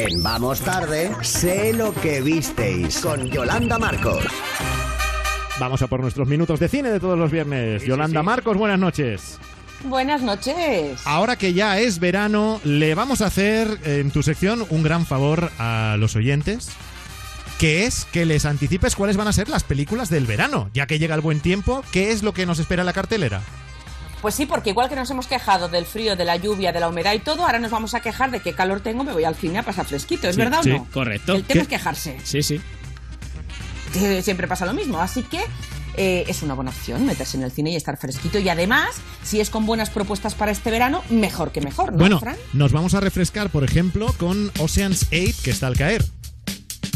En Vamos Tarde, sé lo que visteis con Yolanda Marcos. Vamos a por nuestros minutos de cine de todos los viernes. Yolanda Marcos, buenas noches. Buenas noches. Ahora que ya es verano, le vamos a hacer en tu sección un gran favor a los oyentes, que es que les anticipes cuáles van a ser las películas del verano, ya que llega el buen tiempo, ¿qué es lo que nos espera en la cartelera? Pues sí, porque igual que nos hemos quejado del frío, de la lluvia, de la humedad y todo, ahora nos vamos a quejar de qué calor tengo, me voy al cine a pasar fresquito, ¿es Sí, verdad sí, o no? correcto. El tema ¿Qué? es quejarse. Sí, sí. siempre pasa lo mismo. Así que eh, es una buena opción meterse en el cine y estar fresquito. Y además, si es con buenas propuestas para este verano, mejor que mejor, ¿no, bueno, Fran? nos vamos a refrescar, por ejemplo, con Ocean's 8, que está al caer.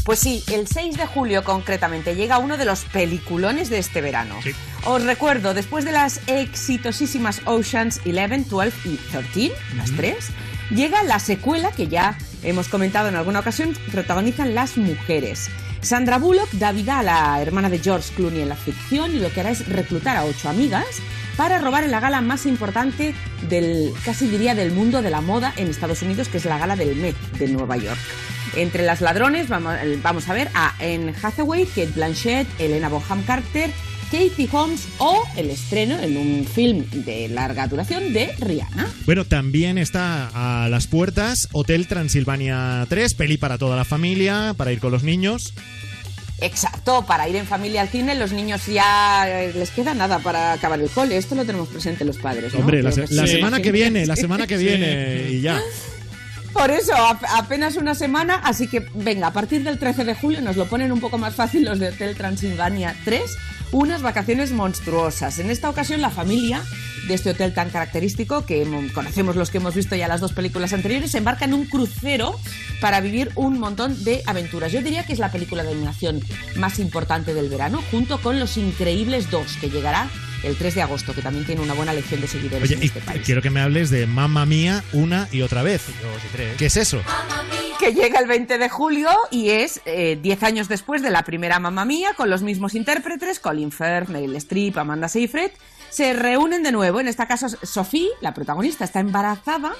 Pues sí, el 6 de julio concretamente llega uno de los peliculones de este verano. Os recuerdo, después de las exitosísimas Oceans 11, 12 y 13, las tres, llega la secuela que ya hemos comentado en alguna ocasión, protagonizan las mujeres. Sandra Bullock da vida a la hermana de George Clooney en la ficción y lo que hará es reclutar a ocho amigas para robar en la gala más importante del, casi diría, del mundo de la moda en Estados Unidos, que es la gala del Met de Nueva York. Entre las ladrones vamos, a ver a Anne Hathaway, Kate Blanchett, Elena Bonham Carter, Katie Holmes o el estreno en un film de larga duración de Rihanna. Bueno, también está a las puertas Hotel Transilvania 3, peli para toda la familia, para ir con los niños. Exacto, para ir en familia al cine, los niños ya eh, les queda nada para acabar el cole. Esto lo tenemos presente los padres. ¿no? Hombre, la, Creo se- que la sí. semana que viene, la semana que Sí. viene y ya. Por eso, ap- apenas una semana, así que venga, a partir del 13 de julio nos lo ponen un poco más fácil los de Hotel Transilvania 3, unas vacaciones monstruosas. En esta ocasión la familia de este hotel tan característico, que conocemos los que hemos visto ya las dos películas anteriores, se embarca en un crucero para vivir un montón de aventuras. Yo diría que es la película de animación más importante del verano, junto con Los Increíbles 2, que llegará el 3 de agosto, que también tiene una buena lección de seguidores Oye, en y este país. quiero que me hables de Mamma Mía una y otra vez. ¿Qué es eso? Que llega el 20 de julio y es eh, 10 años después de la primera Mamma Mía, con los mismos intérpretes, Colin Firth, Meryl Streep, Amanda Seyfried, se reúnen de nuevo. En este caso, Sophie, la protagonista, está embarazada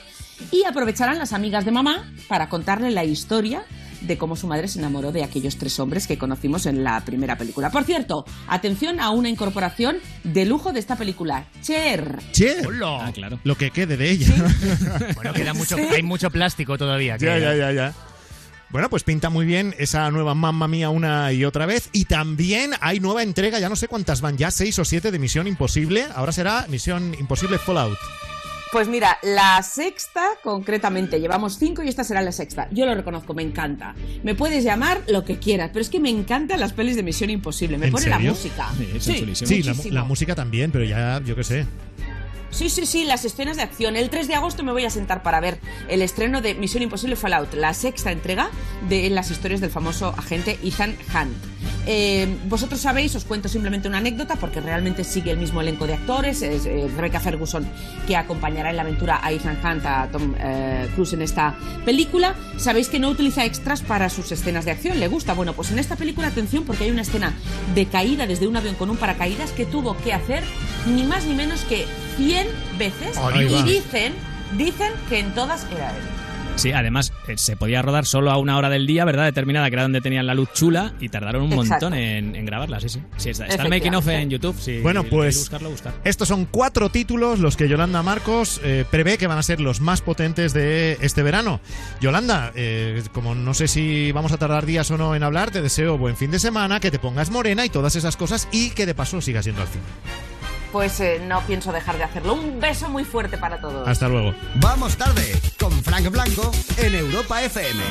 y aprovecharán las amigas de mamá para contarle la historia de cómo su madre se enamoró de aquellos tres hombres que conocimos en la primera película. Por cierto, atención a una incorporación de lujo de esta película, Cher. Che, Ah, claro. lo que quede de ella. Bueno, queda mucho, Sí. hay mucho plástico todavía. ya, ya, ya, ya. Bueno, pues pinta muy bien esa nueva Mamma Mía una y otra vez. Y también hay nueva entrega, ya no sé cuántas van, ya seis o siete de Misión Imposible. Ahora será Misión Imposible Fallout. Pues mira, la sexta concretamente, llevamos cinco y esta será la sexta. Yo lo reconozco, me encanta. Me puedes llamar lo que quieras, pero es que me encantan las pelis de Misión Imposible. Me ¿En pone serio? la música. Sí, la, la música también, pero ya, yo qué sé. Sí, sí, sí, las escenas de acción. El 3 de agosto me voy a sentar para ver el estreno de Misión Imposible Fallout, la sexta entrega de las historias del famoso agente Ethan Hunt. Eh, vosotros sabéis, os cuento simplemente una anécdota porque realmente sigue el mismo elenco de actores. Es eh, Rebecca Ferguson que acompañará en la aventura a Ethan Hunt, a Tom eh, Cruise en esta película. Sabéis que no utiliza extras para sus escenas de acción, le gusta. Bueno, pues en esta película, atención, porque hay una escena de caída desde un avión con un paracaídas que tuvo que hacer ni más ni menos que 100 veces. Ahí y va. dicen, dicen que en todas era él. Sí, además eh, se podía rodar solo a una hora del día, ¿verdad? Determinada, que era donde tenían la luz chula y tardaron un Exacto. montón en, en grabarla, sí, sí. Sí, está, está el making of en YouTube, sí. Bueno, si pues- buscarlo, buscar. Estos son cuatro títulos los que Yolanda Marcos eh, prevé que van a ser los más potentes de este verano. Yolanda, eh, como no sé si vamos a tardar días o no en hablar, te deseo buen fin de semana, que te pongas morena y todas esas cosas y que de paso sigas yendo al cine. Pues eh, no pienso dejar de hacerlo. Un beso muy fuerte para todos. Hasta luego. Vamos tarde con Frank Blanco en Europa FM.